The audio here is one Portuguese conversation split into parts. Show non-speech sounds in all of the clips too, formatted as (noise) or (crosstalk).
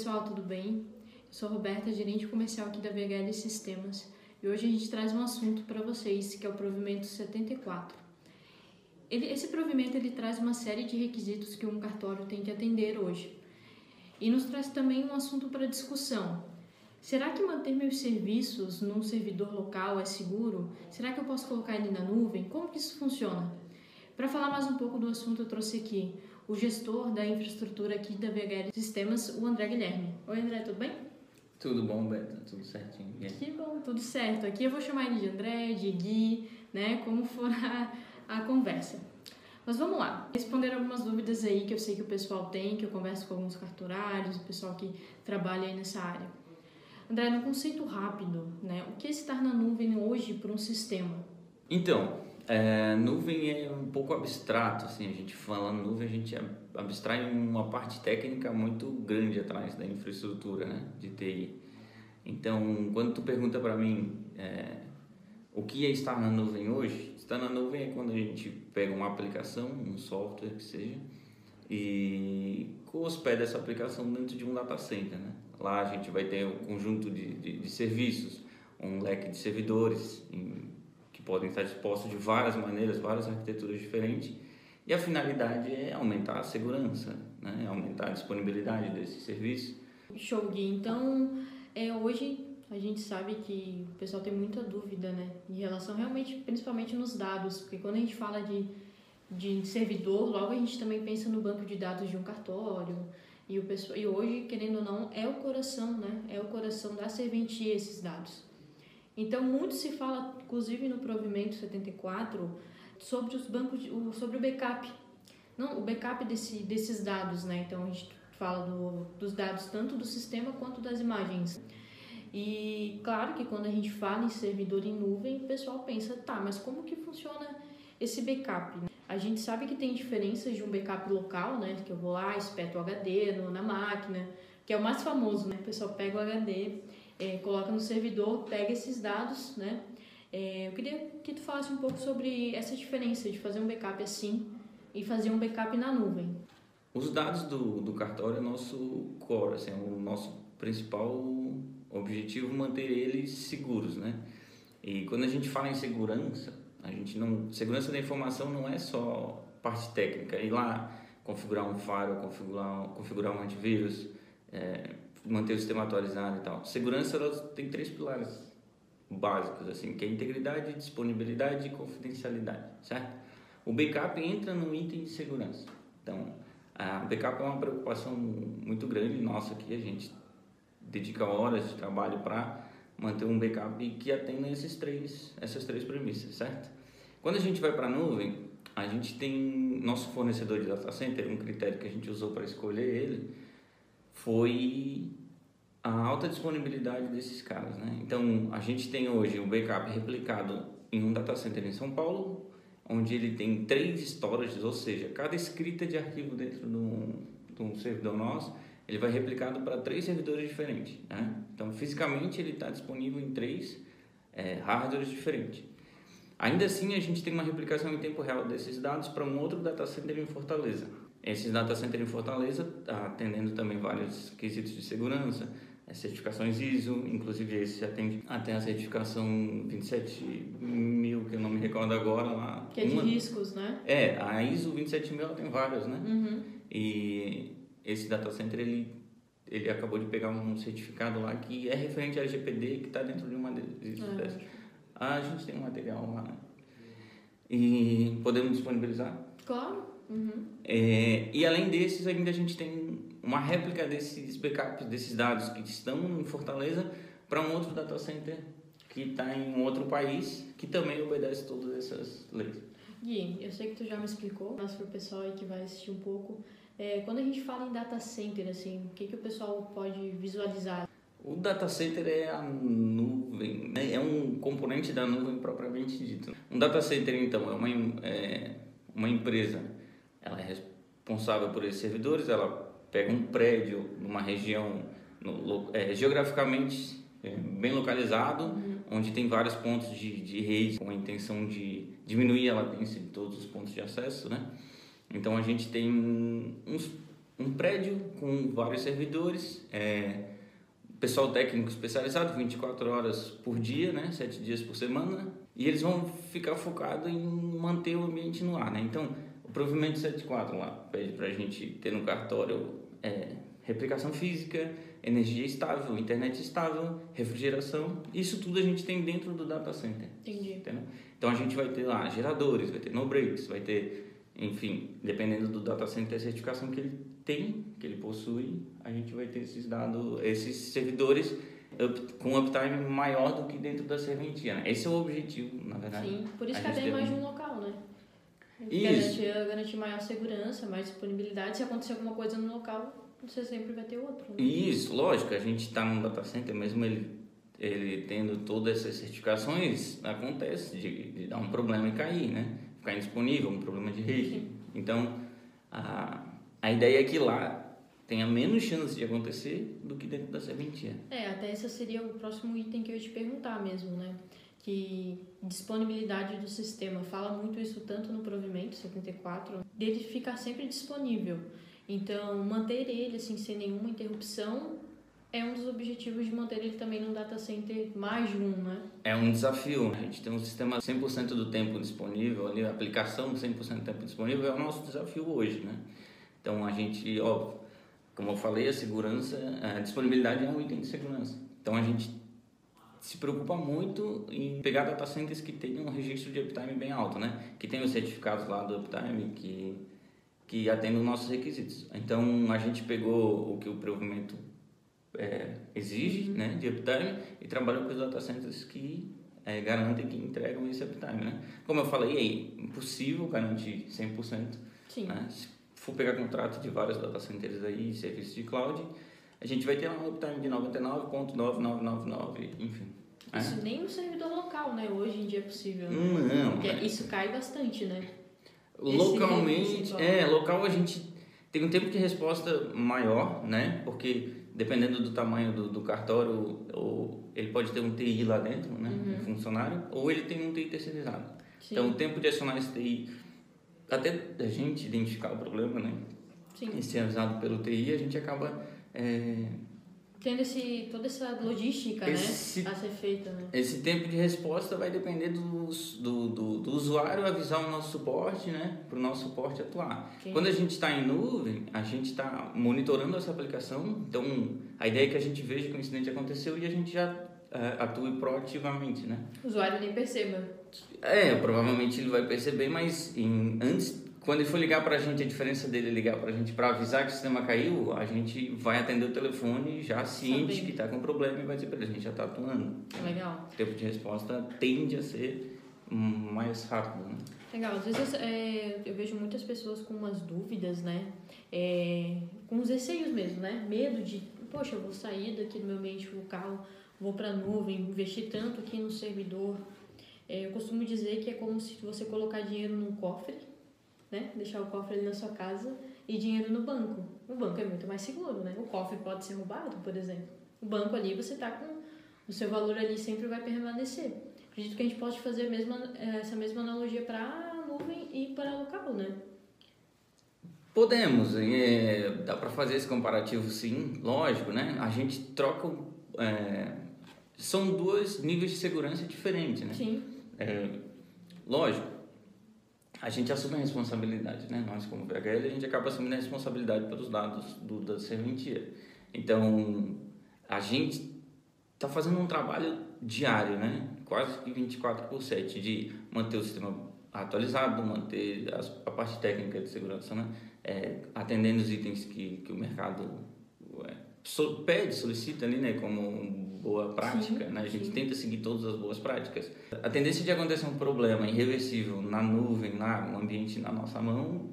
pessoal, tudo bem? Eu sou a Roberta, gerente comercial aqui da VHL Sistemas e hoje a gente traz um assunto para vocês que é o provimento 74. Ele, esse provimento ele traz uma série de requisitos que um cartório tem que atender hoje e nos traz também um assunto para discussão. Será que manter meus serviços num servidor local é seguro? Será que eu posso colocar ele na nuvem? Como que isso funciona? Para falar mais um pouco do assunto, eu trouxe aqui o gestor da infraestrutura aqui da VHL Sistemas, o André Guilherme. Oi, André, tudo bem? Tudo bom, Beto? Tudo certinho. Que bom, tudo certo. Aqui eu vou chamar ele de André, de Gui, né? Como for a, a conversa. Mas vamos lá, responder algumas dúvidas aí que eu sei que o pessoal tem, que eu converso com alguns cartorários, o pessoal que trabalha aí nessa área. André, no conceito rápido, né? O que é estar na nuvem hoje para um sistema? Então, é, nuvem é um pouco abstrato, assim, a gente falando nuvem, a gente abstrai uma parte técnica muito grande atrás da infraestrutura, né, de TI. Então, quando tu pergunta para mim é, o que é estar na nuvem hoje, estar na nuvem é quando a gente pega uma aplicação, um software que seja, e hospeda essa aplicação dentro de um data center, né? Lá a gente vai ter um conjunto de, de, de serviços, um leque de servidores, em, podem estar dispostos de várias maneiras, várias arquiteturas diferentes. E a finalidade é aumentar a segurança, né? aumentar a disponibilidade desse serviço. Show, Gui. Então, é, hoje a gente sabe que o pessoal tem muita dúvida né? em relação realmente, principalmente nos dados, porque quando a gente fala de, de servidor, logo a gente também pensa no banco de dados de um cartório. E, o pessoal, e hoje, querendo ou não, é o coração, né? É o coração da serventia esses dados. Então, muito se fala, inclusive no provimento 74, sobre os bancos, sobre o backup. Não, o backup desse, desses dados, né? Então, a gente fala do, dos dados tanto do sistema quanto das imagens. E claro que quando a gente fala em servidor em nuvem, o pessoal pensa, tá, mas como que funciona esse backup? A gente sabe que tem diferenças de um backup local, né? Que eu vou lá, espeto o HD na máquina, que é o mais famoso, né? O pessoal pega o HD é, coloca no servidor, pega esses dados, né? É, eu queria que tu falasse um pouco sobre essa diferença de fazer um backup assim e fazer um backup na nuvem. Os dados do, do cartório é nosso core, assim, é o nosso principal objetivo manter eles seguros, né? E quando a gente fala em segurança, a gente não segurança da informação não é só parte técnica, ir lá configurar um firewall, configurar configurar um antivírus, é, manter o sistema atualizado e tal. Segurança ela tem três pilares básicos assim, que é integridade, disponibilidade e confidencialidade, certo? O backup entra no item de segurança. Então, a backup é uma preocupação muito grande nossa aqui, a gente dedica horas de trabalho para manter um backup que atenda esses três, essas três premissas, certo? Quando a gente vai para a nuvem, a gente tem nosso fornecedor de data center, um critério que a gente usou para escolher ele, foi a alta disponibilidade desses caras, né? Então, a gente tem hoje o backup replicado em um data center em São Paulo, onde ele tem três storages, ou seja, cada escrita de arquivo dentro de um, servidor nosso, ele vai replicado para três servidores diferentes, né? Então, fisicamente, ele está disponível em três é, hardwares diferentes. Ainda assim, a gente tem uma replicação em tempo real desses dados para um outro data center em Fortaleza. Esses data center em Fortaleza, tá atendendo também vários quesitos de segurança, é, certificações ISO, inclusive esse atende até a certificação 27 mil, que eu não me recordo agora lá. Que é de Uma, riscos, né? É, a ISO 27 mil tem vários, né? Uhum. E esse data center, ele, ele acabou de pegar um certificado lá que é referente à LGPD, que está dentro de uma desses. É. Ah, a gente tem um material lá, né? E podemos disponibilizar? Claro. Uhum. É, e além desses, ainda a gente tem uma réplica desses backups, desses dados que estão em Fortaleza para um outro data center que está em um outro país que também obedece todas essas leis. Gui, eu sei que tu já me explicou, mas para o pessoal aí que vai assistir um pouco, é, quando a gente fala em data center, assim, o que, que o pessoal pode visualizar? O data center é a nuvem, né? é um componente da nuvem propriamente dito. Um data center, então, é uma, é uma empresa ela é responsável por esses servidores, ela pega um prédio numa região no, é, geograficamente é, bem localizado, uhum. onde tem vários pontos de, de rede com a intenção de diminuir a latência de todos os pontos de acesso, né? Então a gente tem uns, um prédio com vários servidores, é, pessoal técnico especializado, 24 horas por dia, né, 7 dias por semana, e eles vão ficar focados em manter o ambiente no ar. Né? Então, o provimento 74 lá pede para a gente ter no cartório é, replicação física, energia estável, internet estável, refrigeração. Isso tudo a gente tem dentro do data center. Entendi. Entendeu? Então a gente vai ter lá geradores, vai ter no breaks, vai ter, enfim, dependendo do data center, a certificação que ele tem, que ele possui, a gente vai ter esses dados, esses servidores up, com uptime maior do que dentro da serventia. Né? Esse é o objetivo, na verdade. Sim, por isso que até mais de um local? Isso. Garantir, garantir maior segurança, mais disponibilidade. Se acontecer alguma coisa no local, você sempre vai ter outro. Né? Isso, lógico, a gente está num data center, mesmo ele, ele tendo todas essas certificações, acontece de, de dar um problema e cair, né? Ficar indisponível, um problema de rede. Então, a, a ideia é que lá tenha menos chance de acontecer do que dentro da serventia. É, até esse seria o próximo item que eu ia te perguntar mesmo, né? Que disponibilidade do sistema. Fala muito isso tanto no provimento 74, dele ficar sempre disponível. Então, manter ele assim, sem nenhuma interrupção é um dos objetivos de manter ele também no data center mais de um, né? É um desafio. A gente tem um sistema 100% do tempo disponível, ali, a aplicação 100% do tempo disponível é o nosso desafio hoje, né? Então, a gente, óbvio, como eu falei, a segurança, a disponibilidade é um item de segurança. Então, a gente se preocupa muito em pegar data centers que tenham um registro de uptime bem alto, né? Que tenham os certificados lá do uptime, que que atendem os nossos requisitos. Então, a gente pegou o que o provimento é, exige, Uhum. né, de uptime, e trabalhou com os data centers que é, garantem que entregam esse uptime, né? Como eu falei, é impossível garantir 100%, Sim. né? Se for pegar contrato de vários data centers aí, serviços de cloud, a gente vai ter um uptime de 99.9999, enfim. né? Isso nem no servidor local, né? Hoje em dia é possível. né? Não, Porque né? isso cai bastante, né? Localmente, é, local a gente tem um tempo de resposta maior, né? Porque dependendo do tamanho do, do cartório, ou ele pode ter um TI lá dentro, né? Um funcionário, ou ele tem um TI terceirizado. Sim. Então, o tempo de acionar esse TI, até a gente identificar o problema, né? Sim. E ser avisado pelo TI, a gente acaba é, Tendo esse, toda essa logística, Esse- né? A ser feita, né? Esse tempo de resposta vai depender dos- do, do, do usuário avisar o nosso suporte, né? Para o nosso suporte atuar. Quando a gente está em nuvem, a gente está monitorando essa aplicação. Então, a ideia é que a gente veja que o incidente aconteceu e a gente já eh, atue proativamente, né? O usuário nem perceba. É, provavelmente ele vai perceber, mas em, antes, quando ele for ligar para a gente, a diferença dele ligar para a gente para avisar que o sistema caiu, a gente vai atender o telefone já ciente que está com problema e vai dizer para a gente já está atuando. Legal. O tempo de resposta tende a ser mais rápido, né? Legal. Às vezes é, eu vejo muitas pessoas com umas dúvidas, né? É, com os receios mesmo, né? Medo de, poxa, eu vou sair daqui do meu ambiente local, vou para a nuvem, investir tanto aqui no servidor. É, eu costumo dizer que é como se você colocar dinheiro num cofre, né? Deixar o cofre ali na sua casa e dinheiro no banco. O banco é muito mais seguro, né? O cofre pode ser roubado, por exemplo. O banco ali você tá com o seu valor ali sempre vai permanecer. Acredito que a gente pode fazer mesma, eh, essa mesma analogia para nuvem e para local, né? Podemos, é, dá para fazer esse comparativo sim, lógico, né? A gente troca, é, são dois níveis de segurança diferentes, né? Sim, É, lógico, a gente assume a responsabilidade, né? Nós, como VHL, a gente acaba assumindo a responsabilidade pelos dados do, da serventia. Então, a gente está fazendo um trabalho diário, né? Quase que 24 por 7, de manter o sistema atualizado, manter as, a parte técnica de segurança, né? É, atendendo os itens que, que o mercado so- pede, solicita ali, né? Como boa prática, Sim, né? A gente sim. tenta seguir todas as boas práticas. A tendência de acontecer um problema irreversível na nuvem, lá, no ambiente na nossa mão,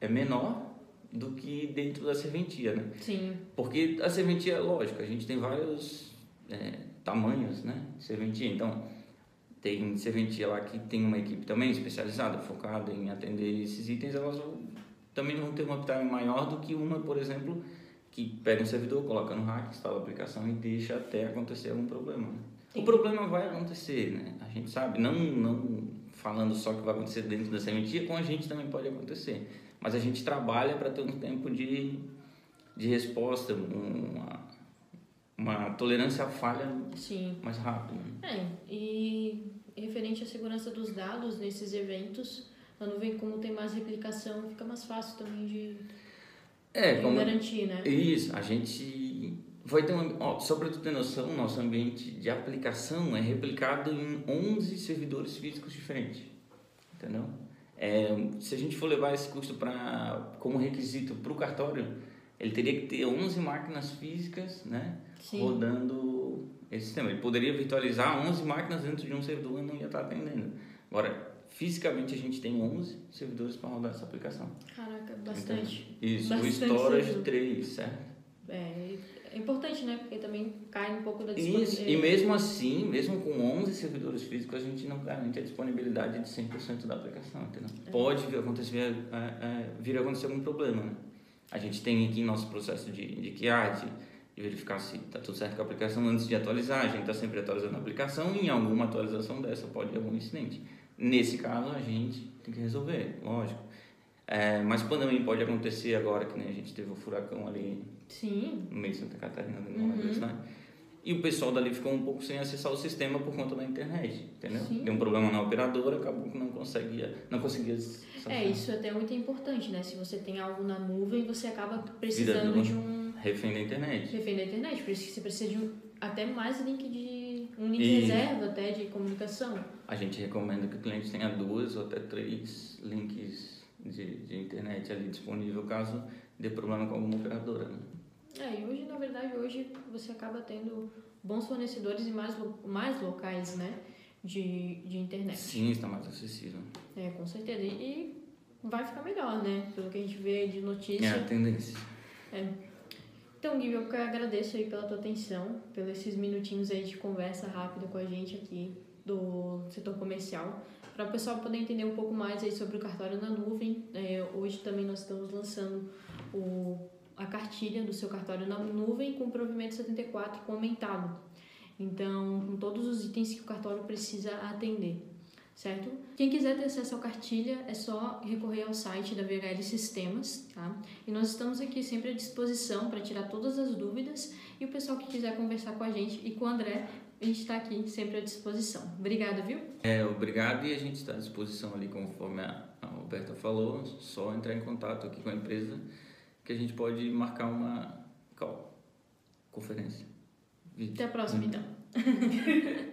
é menor do que dentro da serventia, né? sim, Porque a serventia, lógico, a gente tem vários é, tamanhos, né? Serventia, então tem serventia lá que tem uma equipe também especializada, focada em atender esses itens, elas vão, também vão ter uma uptime maior do que uma, por exemplo, que pega um servidor, coloca no rack, instala a aplicação e deixa até acontecer algum problema. né? O problema vai acontecer, né? A gente sabe, não, não falando só que vai acontecer dentro da serventia, com a gente também pode acontecer. mas a gente trabalha para ter um tempo de, de resposta, uma, uma tolerância à falha Sim. mais rápida. É, e referente à segurança dos dados nesses eventos, a nuvem, como tem mais replicação, fica mais fácil também de, É, como, garantir, né? Isso, a gente vai ter um, ó, só para tu ter noção, nosso ambiente de aplicação é replicado em 11 servidores físicos diferentes, entendeu? É, se a gente for levar esse custo para como requisito para o cartório, ele teria que ter 11 máquinas físicas, né, Sim. rodando esse sistema. Ele poderia virtualizar 11 máquinas dentro de um servidor e não ia estar atendendo. Agora, fisicamente a gente tem 11 servidores para rodar essa aplicação. Caraca, bastante. Isso, Bastante o storage servidor. 3, certo? É, é importante, né? Porque também cai um pouco da Isso, disponibilidade. e mesmo assim, mesmo com 11 servidores físicos, a gente não garante a disponibilidade de 100% da aplicação, entendeu? É. Pode vir a acontecer, é, é, vir a acontecer algum problema, né? A gente tem aqui nosso processo de, de QA, de, de verificar se está tudo certo com a aplicação antes de atualizar, a gente está sempre atualizando a aplicação e em alguma atualização dessa pode haver algum incidente. Nesse caso, a gente tem que resolver, lógico. É, mas também pode acontecer agora, que nem a gente teve o furacão ali Sim, no meio de Santa Catarina, no Uhum. Nordeste, né? E o pessoal dali ficou um pouco sem acessar o sistema por conta da internet, entendeu? Sim. Deu um problema na operadora, acabou que não conseguia, não conseguia acessar. é, isso até é muito importante, né? Se você tem algo na nuvem, você acaba precisando Virando de um Refém da internet. refém da internet. Por isso que você precisa de um, até mais link de. Um link E- reserva até de comunicação. A gente recomenda que o cliente tenha duas ou até três links de, de internet ali disponível caso dê problema com alguma operadora. Né? É, e hoje, na verdade, hoje você acaba tendo bons fornecedores e mais, mais locais, né? De, de internet. Sim, está mais acessível. É, com certeza. E vai ficar melhor, né? Pelo que a gente vê de É notícia. a tendência. Então, Gui, eu agradeço aí pela tua atenção, pelos esses minutinhos aí de conversa rápida com a gente aqui do setor comercial, para o pessoal poder entender um pouco mais aí sobre o cartório na nuvem. É, hoje também nós estamos lançando o, a cartilha do seu cartório na nuvem com o provimento 74 comentado. Então, com todos os itens que o cartório precisa atender, certo? Quem quiser ter acesso à cartilha é só recorrer ao site da VHL Sistemas, tá? E nós estamos aqui sempre à disposição para tirar todas as dúvidas e o pessoal que quiser conversar com a gente e com o André, a gente está aqui sempre à disposição. Obrigada, viu? É, obrigado e a gente está à disposição ali, conforme a, Roberta falou, só entrar em contato aqui com a empresa que a gente pode marcar uma call, conferência. vídeo. Até a próxima, então. (laughs)